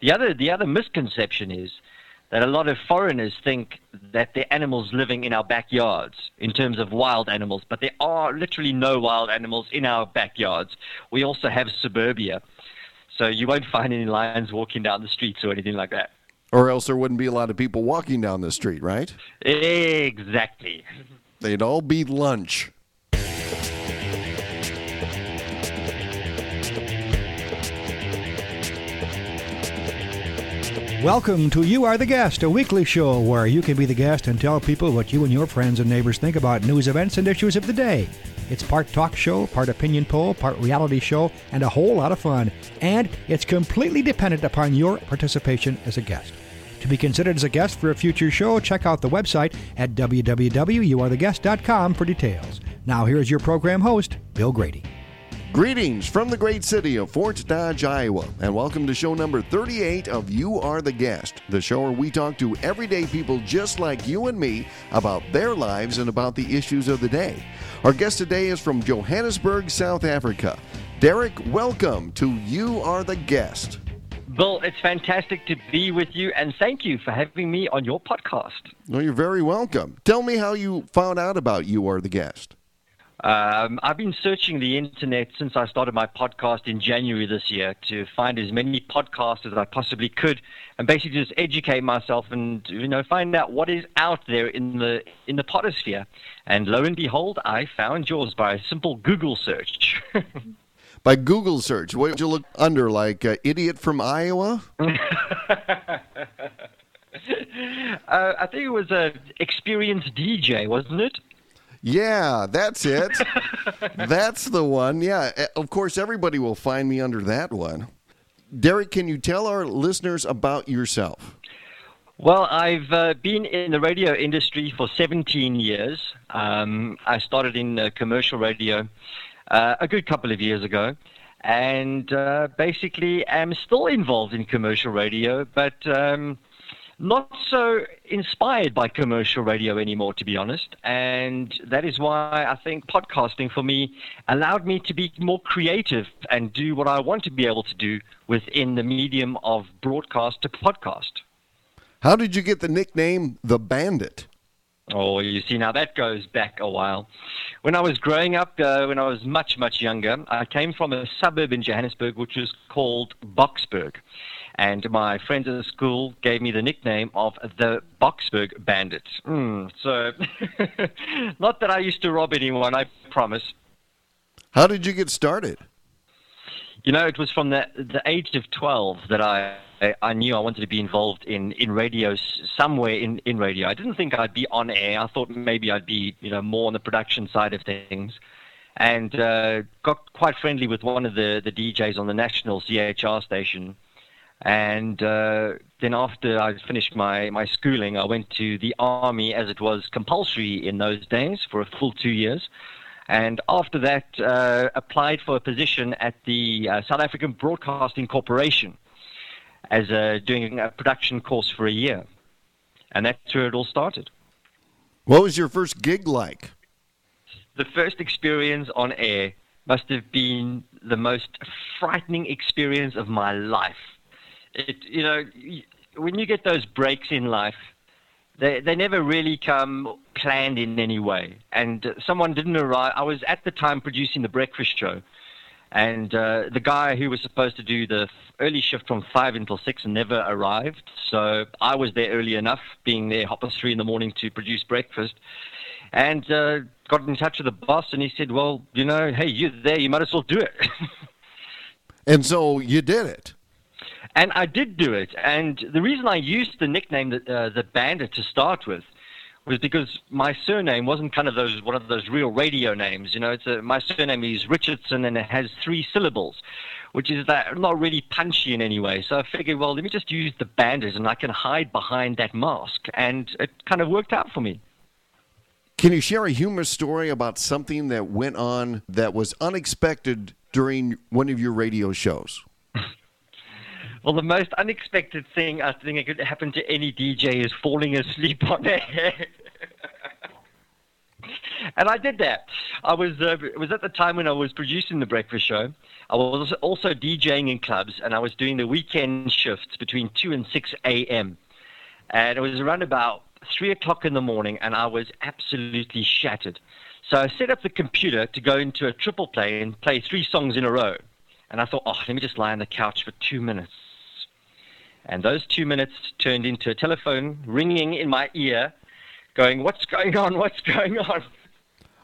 The other the other misconception is that a lot of foreigners think that there are animals living in our backyards in terms of wild animals, but there are literally no wild animals in our backyards. We also have suburbia. So you won't find any lions walking down the streets or anything like that. Or else there wouldn't be a lot of people walking down the street, right? Exactly. They'd all be lunch. Welcome to You Are the Guest, a weekly show where you can be the guest and tell people what you and your friends and neighbors think about news events and issues of the day. It's part talk show, part opinion poll, part reality show, and a whole lot of fun. And it's completely dependent upon your participation as a guest. To be considered as a guest for a future show, check out the website at www.youaretheguest.com for details. Now, here's your program host, Bill Grady. Greetings from the great city of Fort Dodge, Iowa, and welcome to show number 38 of You Are the Guest, the show where we talk to everyday people just like you and me about their lives and about the issues of the day. Our guest today is from Johannesburg, South Africa. Derek, welcome to You Are the Guest. Bill, it's fantastic to be with you, and thank you for having me on your podcast. Well, you're very welcome. Tell me how you found out about You Are the Guest. Um, I've been searching the internet since I started my podcast in January this year to find as many podcasts as I possibly could, and basically just educate myself and you know find out what is out there in the in the podosphere. And lo and behold, I found yours by a simple Google search. by Google search, what did you look under? Like uh, idiot from Iowa? uh, I think it was a experienced DJ, wasn't it? Yeah, that's it. that's the one. Yeah, of course, everybody will find me under that one. Derek, can you tell our listeners about yourself? Well, I've uh, been in the radio industry for 17 years. Um, I started in uh, commercial radio uh, a good couple of years ago, and uh, basically am still involved in commercial radio, but um, not so inspired by commercial radio anymore, to be honest. And that is why I think podcasting for me allowed me to be more creative and do what I want to be able to do within the medium of broadcast to podcast. How did you get the nickname The Bandit? Oh, you see, now that goes back a while. When I was growing up, uh, when I was much, much younger, I came from a suburb in Johannesburg which was called Boksburg. And my friends at the school gave me the nickname of the Boksburg Bandit. Mm, so, not that I used to rob anyone, I promise. How did you get started? You know, it was from the, the age of 12 that I, I knew I wanted to be involved in, in radio, somewhere in, in radio. I didn't think I'd be on air. I thought maybe I'd be, you know, more on the production side of things. And uh, got quite friendly with one of the, the DJs on the national CHR station and uh, then after I finished my, my schooling, I went to the army as it was compulsory in those days for a full two years. And after that, uh, applied for a position at the uh, South African Broadcasting Corporation as a, doing a production course for a year. And that's where it all started. What was your first gig like? The first experience on air must have been the most frightening experience of my life it, you know, when you get those breaks in life, they they never really come planned in any way. And someone didn't arrive. I was at the time producing the breakfast show, and uh, the guy who was supposed to do the early shift from five until six never arrived. So I was there early enough, being there half past three in the morning to produce breakfast, and uh, got in touch with the boss, and he said, "Well, you know, hey, you're there, you might as well do it." and so you did it. And I did do it. And the reason I used the nickname that, uh, the Bandit to start with was because my surname wasn't kind of those one of those real radio names. You know, it's a, my surname is Richardson and it has three syllables, which is that not really punchy in any way. So I figured, well, let me just use the Bandit and I can hide behind that mask, and it kind of worked out for me. Can you share a humorous story about something that went on that was unexpected during one of your radio shows? Well, the most unexpected thing I think it could happen to any DJ is falling asleep on air. and I did that. I was uh, it was at the time when I was producing the breakfast show. I was also DJing in clubs, and I was doing the weekend shifts between two and six a.m. And it was around about three o'clock in the morning, and I was absolutely shattered. So I set up the computer to go into a triple play and play three songs in a row. And I thought, oh, let me just lie on the couch for two minutes. And those two minutes turned into a telephone ringing in my ear, going, What's going on? What's going on?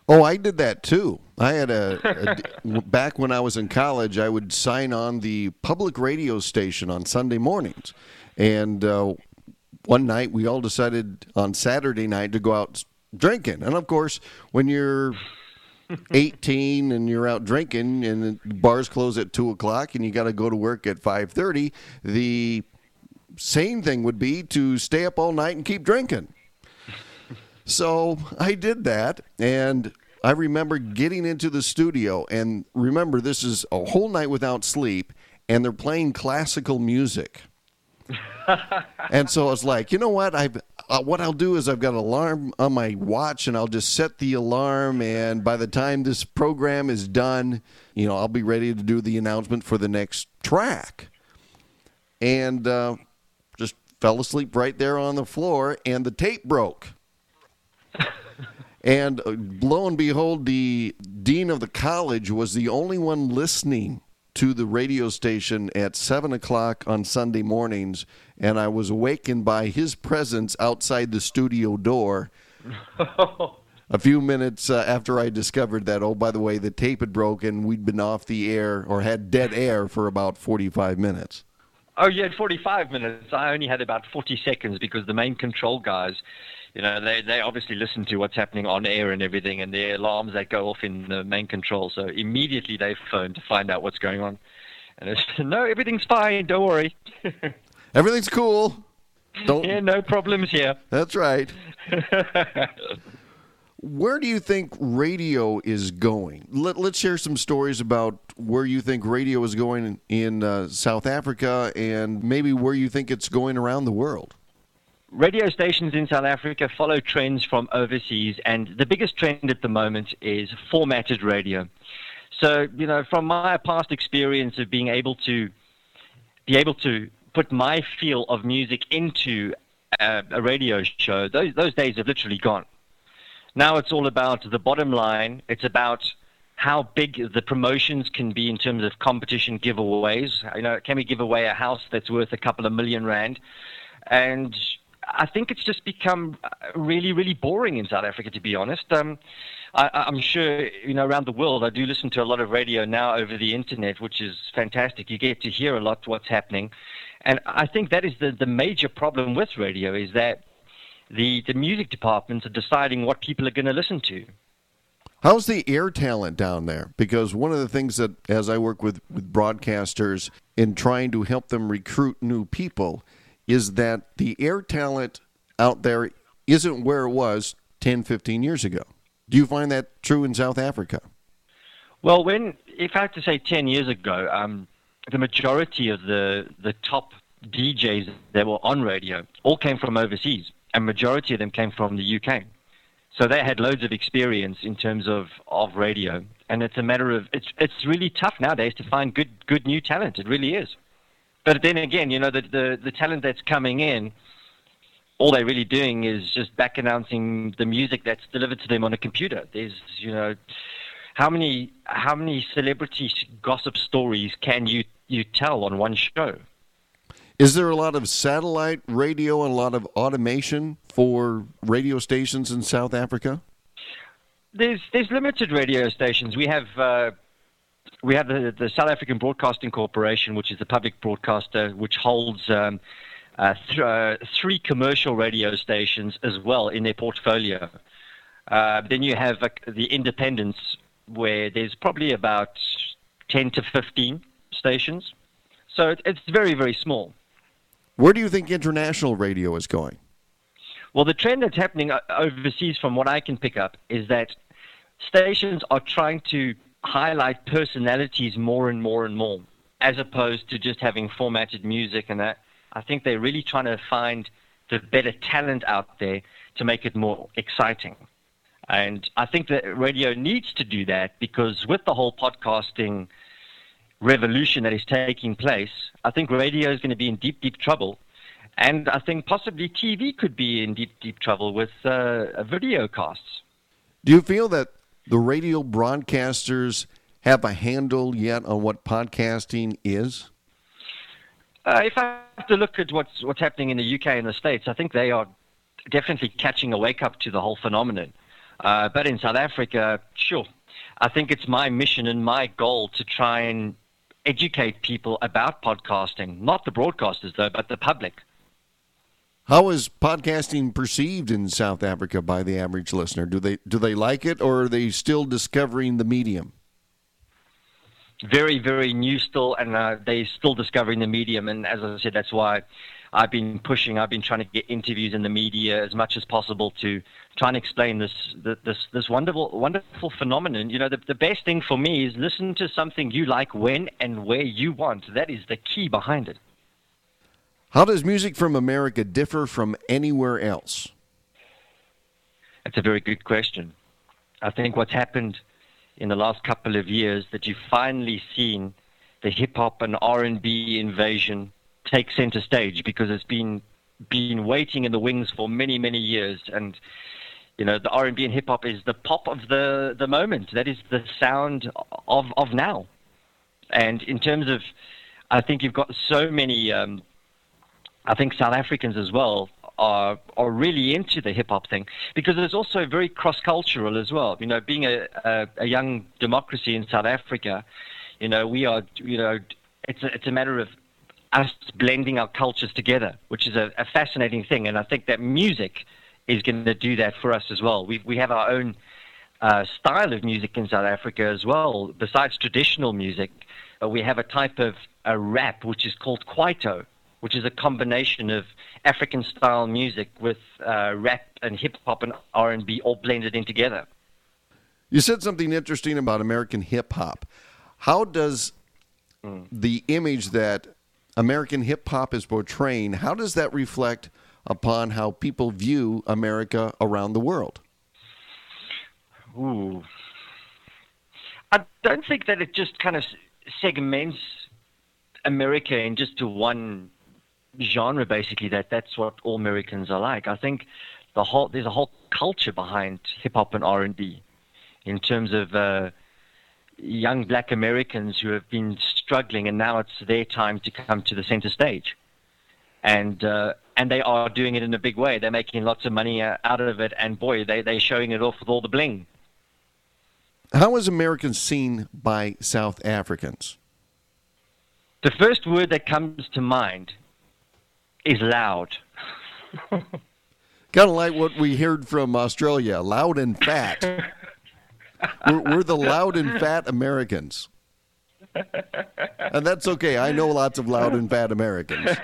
Oh, I did that too. I had a, a back when I was in college. I would sign on the public radio station on Sunday mornings, and uh, one night we all decided on Saturday night to go out drinking. And of course, when you're 18 and you're out drinking and the bars close at two o'clock and you got to go to work at 5:30, the sane thing would be to stay up all night and keep drinking. So I did that, and I remember getting into the studio, and remember, this is a whole night without sleep, and they're playing classical music. and so I was like, you know what? I've uh, what I'll do is I've got an alarm on my watch, and I'll just set the alarm. And by the time this program is done, you know, I'll be ready to do the announcement for the next track. And uh, fell asleep right there on the floor, and the tape broke. and uh, lo and behold, the dean of the college was the only one listening to the radio station at 7 o'clock on Sunday mornings, and I was awakened by his presence outside the studio door. a few minutes uh, after I discovered that, oh, by the way, the tape had broken. We'd been off the air or had dead air for about 45 minutes. Oh, you had 45 minutes. I only had about 40 seconds because the main control guys you know, they, they obviously listen to what's happening on air and everything, and the alarms that go off in the main control. So immediately they phone to find out what's going on. And it's, no, everything's fine. Don't worry. Everything's cool. Don't. Yeah, no problems here. That's right. where do you think radio is going? Let, us share some stories about where you think radio is going in, uh, South Africa and maybe where you think it's going around the world radio stations in South Africa follow trends from overseas, and the biggest trend at the moment is formatted radio. So, you know, from my past experience of being able to be able to put my feel of music into a, a radio show, those those days have literally gone. Now it's all about the bottom line. It's about how big the promotions can be in terms of competition giveaways. You know, can we give away a house that's worth a couple of million rand? And I think it's just become uh, really, really boring in South Africa, to be honest. Um, I, am sure, you know, around the world, I do listen to a lot of radio now over the internet, which is fantastic. You get to hear a lot what's happening. And I think that is the, the major problem with radio is that the, the music departments are deciding what people are going to listen to. How's the air talent down there? Because one of the things that, as I work with, with broadcasters in trying to help them recruit new people, is that the air talent out there isn't where it was 10, 15 years ago. Do you find that true in South Africa? Well, when if I have to say 10 years ago, um, the majority of the, the top DJs that were on radio all came from overseas, and majority of them came from the UK. So they had loads of experience in terms of, of radio, and it's a matter of it's it's really tough nowadays to find good good new talent. It really is. But then again, you know, the, the, the talent that's coming in, all they're really doing is just back announcing the music that's delivered to them on a computer. There's, you know, how many how many celebrity gossip stories can you you tell on one show? Is there a lot of satellite radio and a lot of automation for radio stations in South Africa? There's there's limited radio stations. We have uh, we have the, the, South African Broadcasting Corporation, which is the public broadcaster, which holds um, uh, th- uh, three commercial radio stations as well in their portfolio. Uh, then you have uh, the independents, where there's probably about 10 to 15 stations. So it's very, very small. Where do you think international radio is going? Well, the trend that's happening overseas, from what I can pick up, is that stations are trying to highlight personalities more and more and more, as opposed to just having formatted music and that. I think they're really trying to find the better talent out there to make it more exciting. And I think that radio needs to do that because with the whole podcasting revolution that is taking place, I think radio is going to be in deep, deep trouble. And I think possibly TV could be in deep, deep trouble with uh, video casts. Do you feel that the radio broadcasters have a handle yet on what podcasting is? Uh, if I have to look at what's what's happening in the UK and the States, I think they are definitely catching a wake up to the whole phenomenon. Uh, but in South Africa, sure, I think it's my mission and my goal to try and educate people about podcasting, not the broadcasters though, but the public. How is podcasting perceived in South Africa by the average listener? Do they do they like it, or are they still discovering the medium? very, very new still, and uh, they're still discovering the medium. And as I said, that's why I've been pushing. I've been trying to get interviews in the media as much as possible to try and explain this this this wonderful wonderful phenomenon. You know, the, the best thing for me is listen to something you like when and where you want. That is the key behind it. How does music from America differ from anywhere else? That's a very good question. I think what's happened in the last couple of years that you've finally seen the hip hop and R&B invasion take center stage because it's been been waiting in the wings for many many years and you know the R&B and hip hop is the pop of the the moment that is the sound of of now and in terms of I think you've got so many um, I think South Africans as well are are really into the hip hop thing because it's also very cross cultural as well. You know, being a, a, a young democracy in South Africa, you know, we are you know it's a, it's a matter of us blending our cultures together, which is a, a fascinating thing, and I think that music is going to do that for us as well. We we have our own uh, style of music in South Africa as well, besides traditional music. Uh, we have a type of a rap which is called kwaito, which is a combination of African style music with uh, rap and hip hop and R and B all blended in together. You said something interesting about American hip hop. How does mm. the image that American hip hop is portraying, how does that reflect upon how people view America around the world? Ooh. I don't think that it just kind of segments America in just to one genre basically that that's what all Americans are like. I think the whole there's a whole culture behind hip hop and R and B, in terms of uh, young Black Americans who have been struggling, and now it's their time to come to the center stage, and uh, and they are doing it in a big way. They're making lots of money uh, out of it, and boy, they they're showing it off with all the bling. How is American seen by South Africans? The first word that comes to mind is loud. kind of like what we heard from Australia loud and fat. we're, we're the loud and fat Americans. and that's okay. I know lots of loud and fat Americans.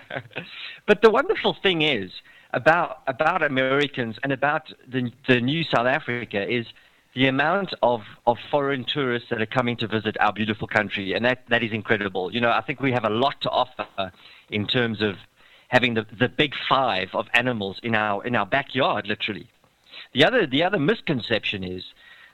but the wonderful thing is about about Americans and about the the new South Africa is the amount of, of foreign tourists that are coming to visit our beautiful country, and that, that is incredible. You know, I think we have a lot to offer in terms of having the, the big five of animals in our in our backyard, literally. The other the other misconception is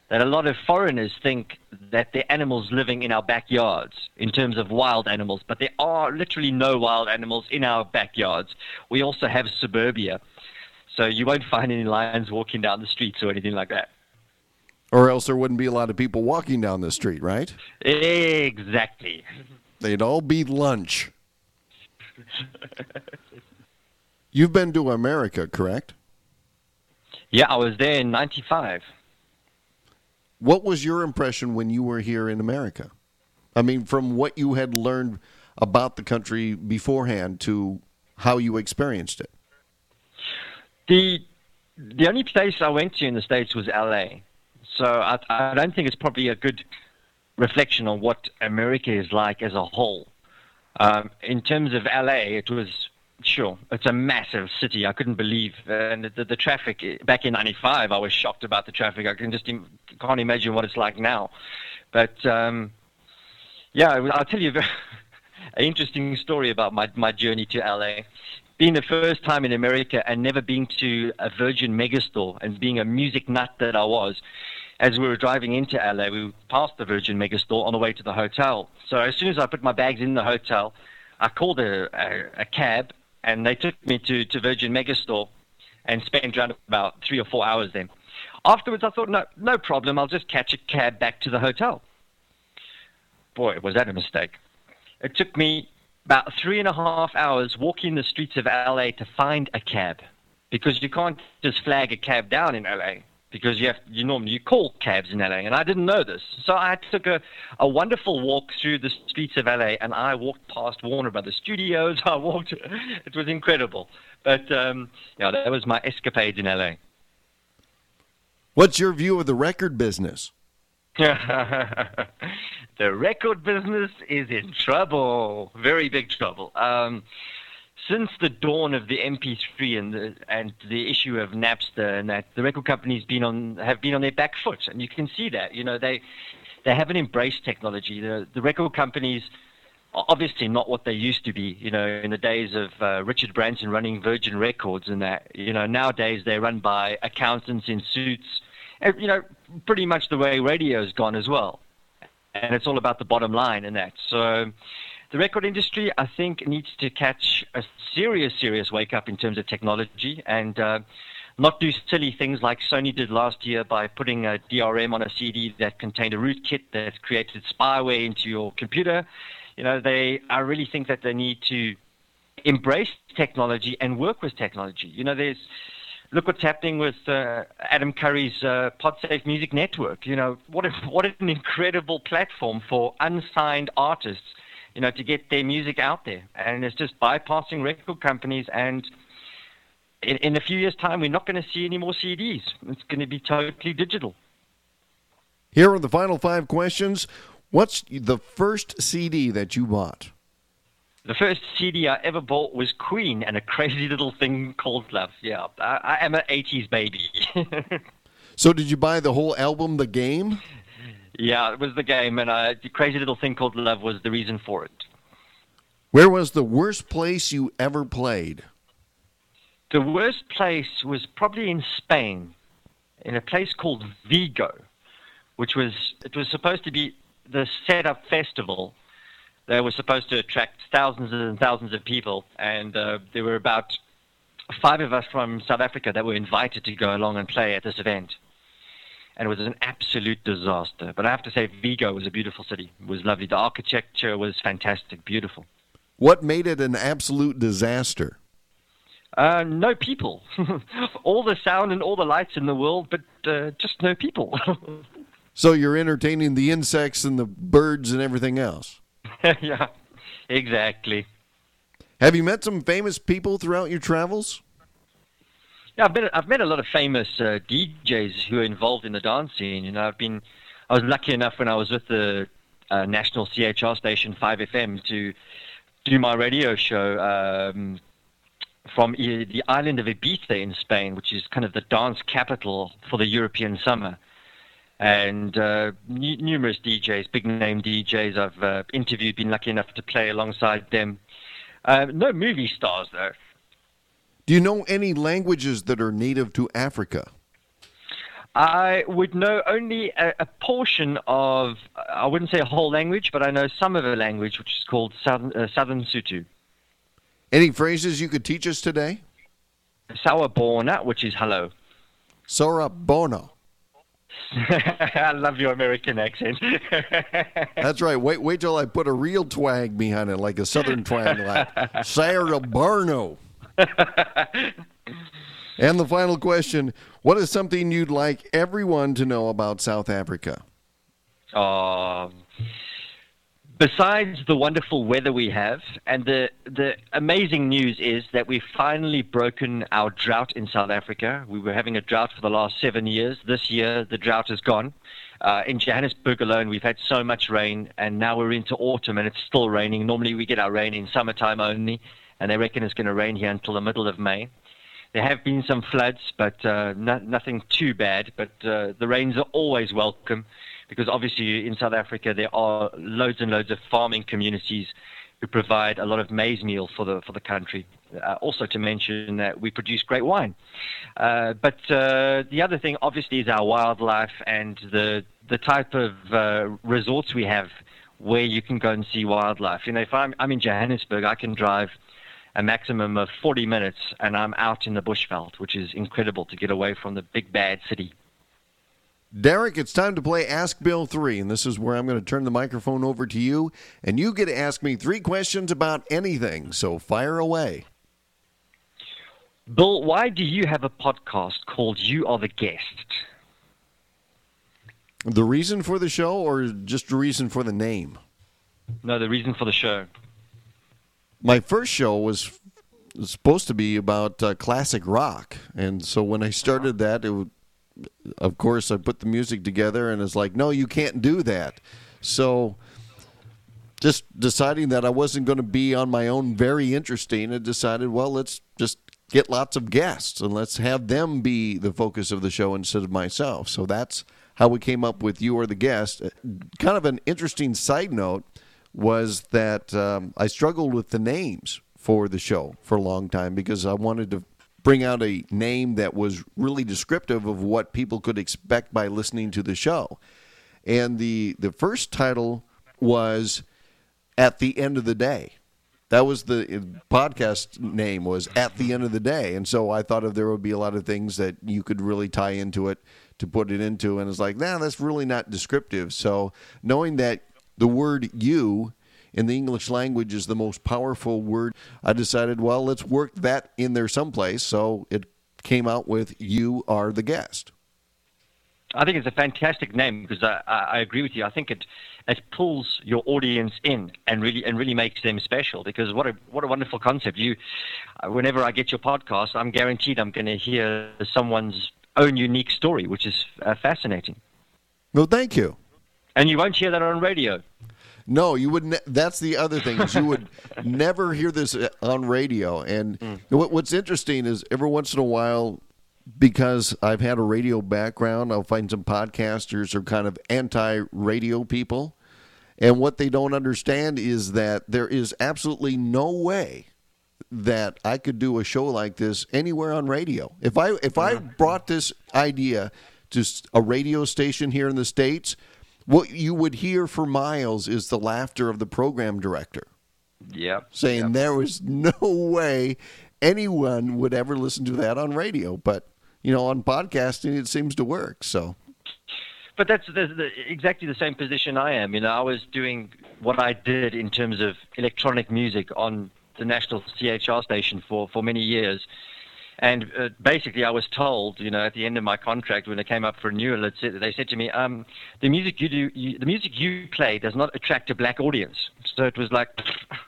that a lot of foreigners think that the animals living in our backyards in terms of wild animals, but there are literally no wild animals in our backyards. We also have suburbia, so you won't find any lions walking down the streets or anything like that. Or else there wouldn't be a lot of people walking down the street, right? Exactly. They'd all be lunch. You've been to America, correct? Yeah, I was there in 95. What was your impression when you were here in America? I mean, from what you had learned about the country beforehand to how you experienced it. The the only place I went to in the states was LA, so I, I don't think it's probably a good reflection on what America is like as a whole. Um, in terms of LA, it was sure it's a massive city. I couldn't believe and the, the traffic back in '95. I was shocked about the traffic. I can just can't imagine what it's like now. But um, yeah, I'll tell you an interesting story about my my journey to LA. being the first time in America and never being to a Virgin Megastore and being a music nut that I was, as we were driving into LA, we passed the Virgin Megastore on the way to the hotel. So as soon as I put my bags in the hotel, I called a, a, a cab and they took me to, to Virgin Megastore and spent around about three or four hours there. Afterwards, I thought, no, no problem. I'll just catch a cab back to the hotel. Boy, was that a mistake. It took me about three and a half hours walking the streets of LA to find a cab because you can't just flag a cab down in LA because you have you normally you call cabs in LA and I didn't know this. So I took a, a wonderful walk through the streets of LA and I walked past Warner Brothers Studios. I walked it was incredible. But um, yeah, that was my escapade in LA. What's your view of the record business? the record business is in trouble, very big trouble. Um, since the dawn of the MP3 and the, and the issue of Napster and that, the record companies been on have been on their back foot, and you can see that. You know, they they haven't embraced technology. The the record companies are obviously not what they used to be. You know, in the days of uh, Richard Branson running Virgin Records and that. You know, nowadays they're run by accountants in suits. And, you know, pretty much the way radio's gone as well, and it's all about the bottom line and that. So the record industry, I think, needs to catch a serious, serious wake up in terms of technology and uh, not do silly things like Sony did last year by putting a DRM on a CD that contained a rootkit that created spyware into your computer. You know, they, I really think that they need to embrace technology and work with technology. You know, there's, look what's happening with uh, Adam Curry's uh, PodSafe Music Network. You know, what, a, what an incredible platform for unsigned artists you know, to get their music out there. And it's just bypassing record companies. And in, in a few years' time, we're not going to see any more CDs. It's going to be totally digital. Here are the final five questions. What's the first CD that you bought? The first CD I ever bought was Queen and a crazy little thing called Love. Yeah, I, I am an 80s baby. so, did you buy the whole album, The Game? Yeah, it was the game, and uh, the crazy little thing called love was the reason for it. Where was the worst place you ever played? The worst place was probably in Spain, in a place called Vigo, which was it was supposed to be the setup festival. They were supposed to attract thousands and thousands of people, and uh, there were about five of us from South Africa that were invited to go along and play at this event and it was an absolute disaster. But I have to say, Vigo was a beautiful city. It was lovely. The architecture was fantastic, beautiful. What made it an absolute disaster? Uh, no people. all the sound and all the lights in the world, but uh, just no people. so you're entertaining the insects and the birds and everything else. yeah, exactly. Have you met some famous people throughout your travels? Yeah, I've met I've met a lot of famous uh, DJs who are involved in the dance scene. You know, I've been I was lucky enough when I was with the uh, national CHR station 5FM to do my radio show um, from the island of Ibiza in Spain, which is kind of the dance capital for the European summer. And uh, n- numerous DJs, big name DJs, I've uh, interviewed, been lucky enough to play alongside them. Uh, no movie stars though. Do you know any languages that are native to Africa? I would know only a, a, portion of, I wouldn't say a whole language, but I know some of a language which is called Southern, uh, Southern Sotho. Any phrases you could teach us today? Sawubona, which is hello. Sawubona. I love your American accent. That's right. Wait, wait till I put a real twang behind it, like a Southern twang, like Sawubona. and the final question What is something you'd like everyone to know about South Africa? Um, besides the wonderful weather we have, and the, the amazing news is that we've finally broken our drought in South Africa. We were having a drought for the last seven years. This year, the drought is gone. Uh, in Johannesburg alone, we've had so much rain, and now we're into autumn and it's still raining. Normally, we get our rain in summertime only and they reckon it's going to rain here until the middle of May. There have been some floods, but uh, no, nothing too bad. But uh, the rains are always welcome because obviously in South Africa there are loads and loads of farming communities who provide a lot of maize meal for the for the country. Uh, also to mention that we produce great wine. Uh, but uh, the other thing, obviously, is our wildlife and the the type of uh, resorts we have where you can go and see wildlife. You know, if I'm I'm in Johannesburg, I can drive a maximum of 40 minutes, and I'm out in the bushveld, which is incredible to get away from the big bad city. Derek, it's time to play Ask Bill 3, and this is where I'm going to turn the microphone over to you, and you get to ask me three questions about anything, so fire away. Bill, why do you have a podcast called You Are the Guest? The reason for the show, or just the reason for the name? No, the reason for the show my first show was, supposed to be about uh, classic rock, and so when I started that, it would, of course I put the music together, and it's like, no, you can't do that. So just deciding that I wasn't going to be on my own very interesting, I decided, well, let's just get lots of guests and let's have them be the focus of the show instead of myself. So that's how we came up with You Are the Guest. Kind of an interesting side note was that um, I struggled with the names for the show for a long time because I wanted to bring out a name that was really descriptive of what people could expect by listening to the show. And the the first title was at the end of the day. That was the podcast name was at the end of the day. And so I thought if there would be a lot of things that you could really tie into it to put it into and it's like, nah, that's really not descriptive. So knowing that the word you in the English language is the most powerful word. I decided, well, let's work that in there someplace. So it came out with You Are the Guest. I think it's a fantastic name because I, I, agree with you. I think it it pulls your audience in and really and really makes them special. Because what a what a wonderful concept! You, whenever I get your podcast, I'm guaranteed I'm going to hear someone's own unique story, which is uh, fascinating. Well, thank you. And you won't hear that on radio. No, you would. Ne- that's the other thing is you would never hear this uh, on radio. And mm. what, what's interesting is every once in a while, because I've had a radio background, I'll find some podcasters are kind of anti-radio people, and what they don't understand is that there is absolutely no way that I could do a show like this anywhere on radio. If I if I mm. brought this idea to a radio station here in the states what you would hear for miles is the laughter of the program director. Yep. Saying yep. there was no way anyone would ever listen to that on radio, but you know, on podcasting it seems to work. So but that's the, the, exactly the same position I am. You know, I was doing what I did in terms of electronic music on the national CHR station for, for many years. And uh, basically, I was told, you know, at the end of my contract, when it came up for renewal, they said to me, um, "The music you do, you, the music you play, does not attract a black audience." So it was like,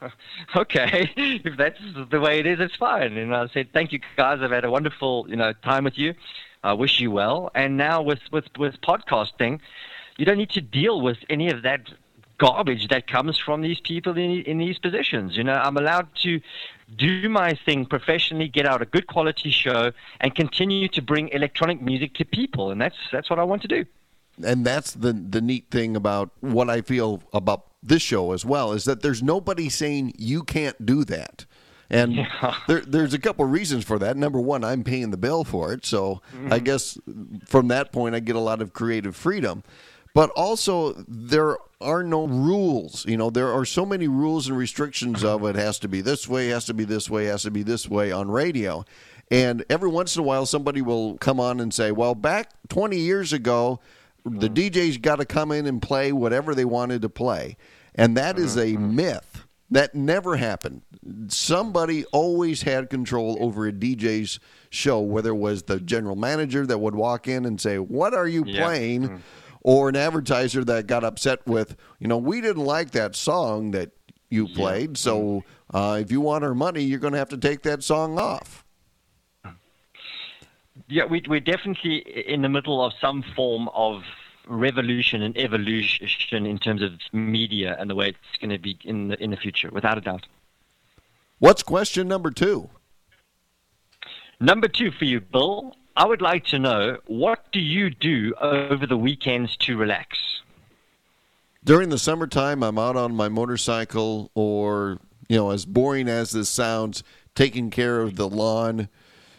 okay, if that's the way it is, it's fine. And I said, "Thank you, guys. I've had a wonderful, you know, time with you. I wish you well." And now with with with podcasting, you don't need to deal with any of that garbage that comes from these people in, in these positions. You know, I'm allowed to do my thing professionally, get out a good quality show, and continue to bring electronic music to people. And that's that's what I want to do. And that's the the neat thing about what I feel about this show as well is that there's nobody saying you can't do that. And yeah. there, there's a couple of reasons for that. Number one, I'm paying the bill for it, so mm-hmm. I guess from that point I get a lot of creative freedom. But also, there are no rules. You know, there are so many rules and restrictions of it has to be this way, has to be this way, has to be this way on radio. And every once in a while, somebody will come on and say, well, back 20 years ago, the mm. DJs got to come in and play whatever they wanted to play. And that is a mm-hmm. myth. That never happened. Somebody always had control over a DJ's show, whether it was the general manager that would walk in and say, What are you yeah. playing? Or an advertiser that got upset with, you know, we didn't like that song that you played, yeah. so uh, if you want our money, you're going to have to take that song off. Yeah, we, we're definitely in the middle of some form of revolution and evolution in terms of media and the way it's going to be in the, in the future, without a doubt. What's question number two? Number two for you, Bill. I would like to know what do you do over the weekends to relax? during the summertime, I'm out on my motorcycle, or you know, as boring as this sounds, taking care of the lawn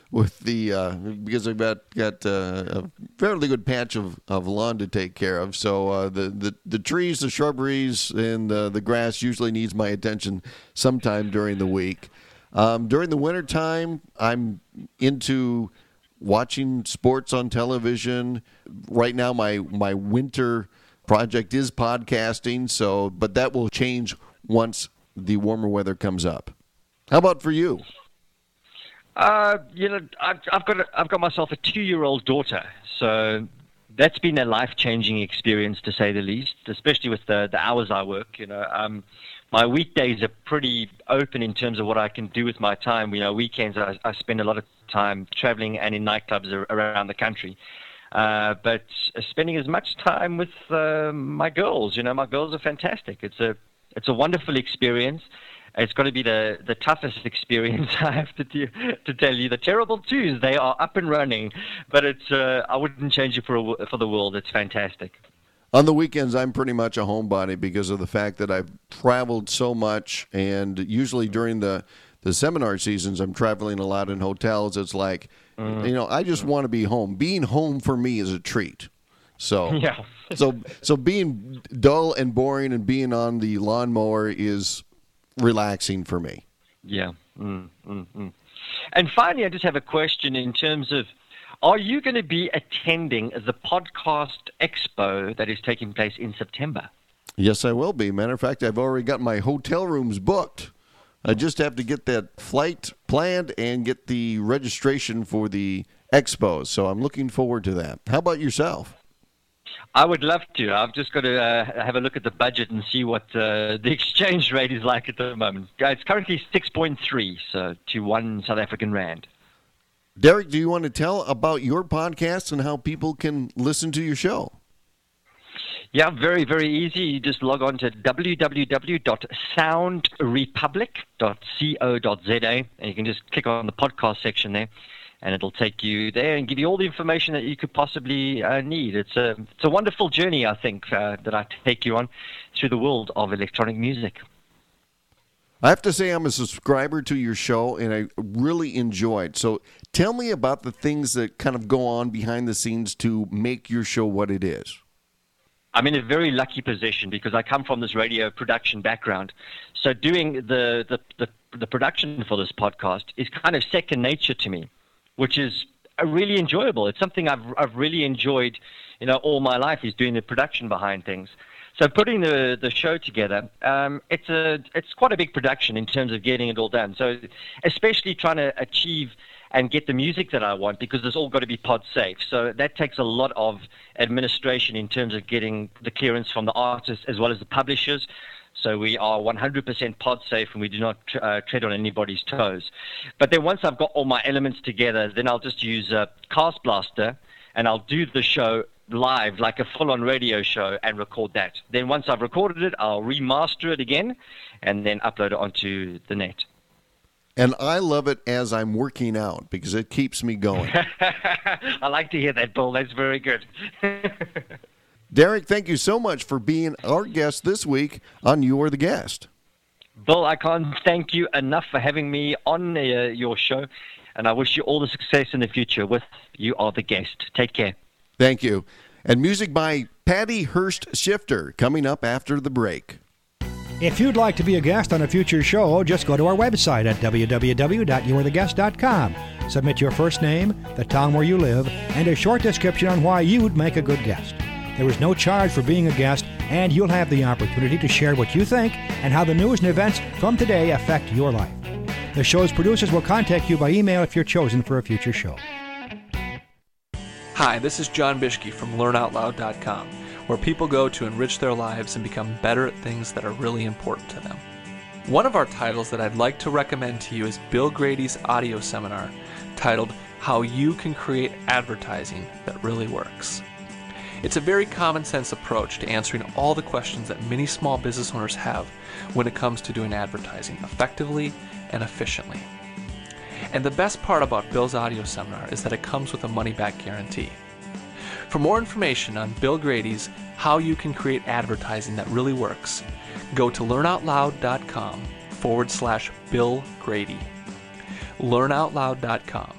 with the uh, because I've got got uh, a fairly good patch of, of lawn to take care of. So uh, the, the the trees, the shrubberies, and the grass usually needs my attention sometime during the week. Um, during the wintertime, I'm into watching sports on television. Right now, my my winter project is podcasting. So, but that will change once the warmer weather comes up. How about for you? Uh, you know, I've, I've got a, I've got myself a two-year-old daughter, so that's been a life-changing experience to say the least. Especially with the the hours I work. You know, um, my weekdays are pretty open in terms of what I can do with my time. You know, weekends I, I spend a lot of time traveling and in nightclubs around the country. Uh, but spending as much time with uh, my girls, you know, my girls are fantastic. It's a it's a wonderful experience. It's going to be the, the toughest experience I have to do, to tell you. The terrible twos, they are up and running, but it's uh, I wouldn't change it for a, for the world. It's fantastic. On the weekends, I'm pretty much a homebody because of the fact that I've traveled so much, and usually during the the seminar seasons, I'm traveling a lot in hotels. It's like, mm. you know, I just want to be home. Being home for me is a treat. So yeah. so so being dull and boring and being on the lawnmower is relaxing for me. Yeah. Mm, mm, mm. And finally, I just have a question in terms of are you going to be attending the podcast expo that is taking place in September? Yes, I will be. Matter of fact, I've already got my hotel rooms booked. I just have to get that flight planned and get the registration for the expos. So I'm looking forward to that. How about yourself? I would love to. I've just got to uh, have a look at the budget and see what uh, the exchange rate is like at the moment. It's currently 6.3 so to one South African rand. Derek, do you want to tell about your podcast and how people can listen to your show? Yeah, very, very easy. You just log on to www.soundrepublic.co.za and you can just click on the podcast section there and it'll take you there and give you all the information that you could possibly uh, need. It's a, it's a wonderful journey, I think, uh, that I take you on through the world of electronic music. I have to say, I'm a subscriber to your show and I really enjoyed. It. So tell me about the things that kind of go on behind the scenes to make your show what it is. I'm in a very lucky position because I come from this radio production background. So doing the, the, the, the production for this podcast is kind of second nature to me, which is really enjoyable. It's something I've, I've really enjoyed, you know, all my life is doing the production behind things. So putting the the show together, um, it's a it's quite a big production in terms of getting it all done. So especially trying to achieve and get the music that I want because it's all got to be pod safe. So that takes a lot of administration in terms of getting the clearance from the artists as well as the publishers. So we are 100% pod safe and we do not uh, tread on anybody's toes. But then once I've got all my elements together, then I'll just use a Cast Blaster and I'll do the show live like a full on radio show and record that. Then once I've recorded it, I'll remaster it again and then upload it onto the net. And I love it as I'm working out because it keeps me going. I like to hear that, Bill. That's very good. Derek, thank you so much for being our guest this week on You Are the Guest. Bill, I can't thank you enough for having me on uh, your show, and I wish you all the success in the future with You Are the Guest. Take care. Thank you. And music by Patty Hurst Shifter coming up after the break. If you'd like to be a guest on a future show, just go to our website at www.youaretheguest.com. Submit your first name, the town where you live, and a short description on why you would make a good guest. There is no charge for being a guest, and you'll have the opportunity to share what you think and how the news and events from today affect your life. The show's producers will contact you by email if you're chosen for a future show. Hi, this is Jon Bischke from LearnOutLoud.com where people go to enrich their lives and become better at things that are really important to them. One of our titles that I'd like to recommend to you is Bill Grady's audio seminar titled How You Can Create Advertising That Really Works. It's a very common sense approach to answering all the questions that many small business owners have when it comes to doing advertising effectively and efficiently. And the best part about Bill's audio seminar is that it comes with a money back guarantee. For more information on Bill Grady's How You Can Create Advertising That Really Works, go to learnoutloud.com forward slash Bill Grady. Learnoutloud.com,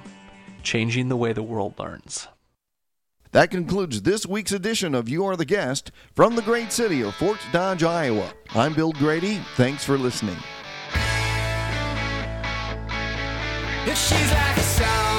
changing the way the world learns. That concludes this week's edition of You Are the Guest from the great city of Fort Dodge, Iowa. I'm Bill Grady. Thanks for listening. If she's like a song,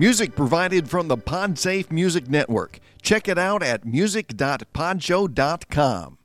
Music provided from the PodSafe Music Network. Check it out at music.podshow.com.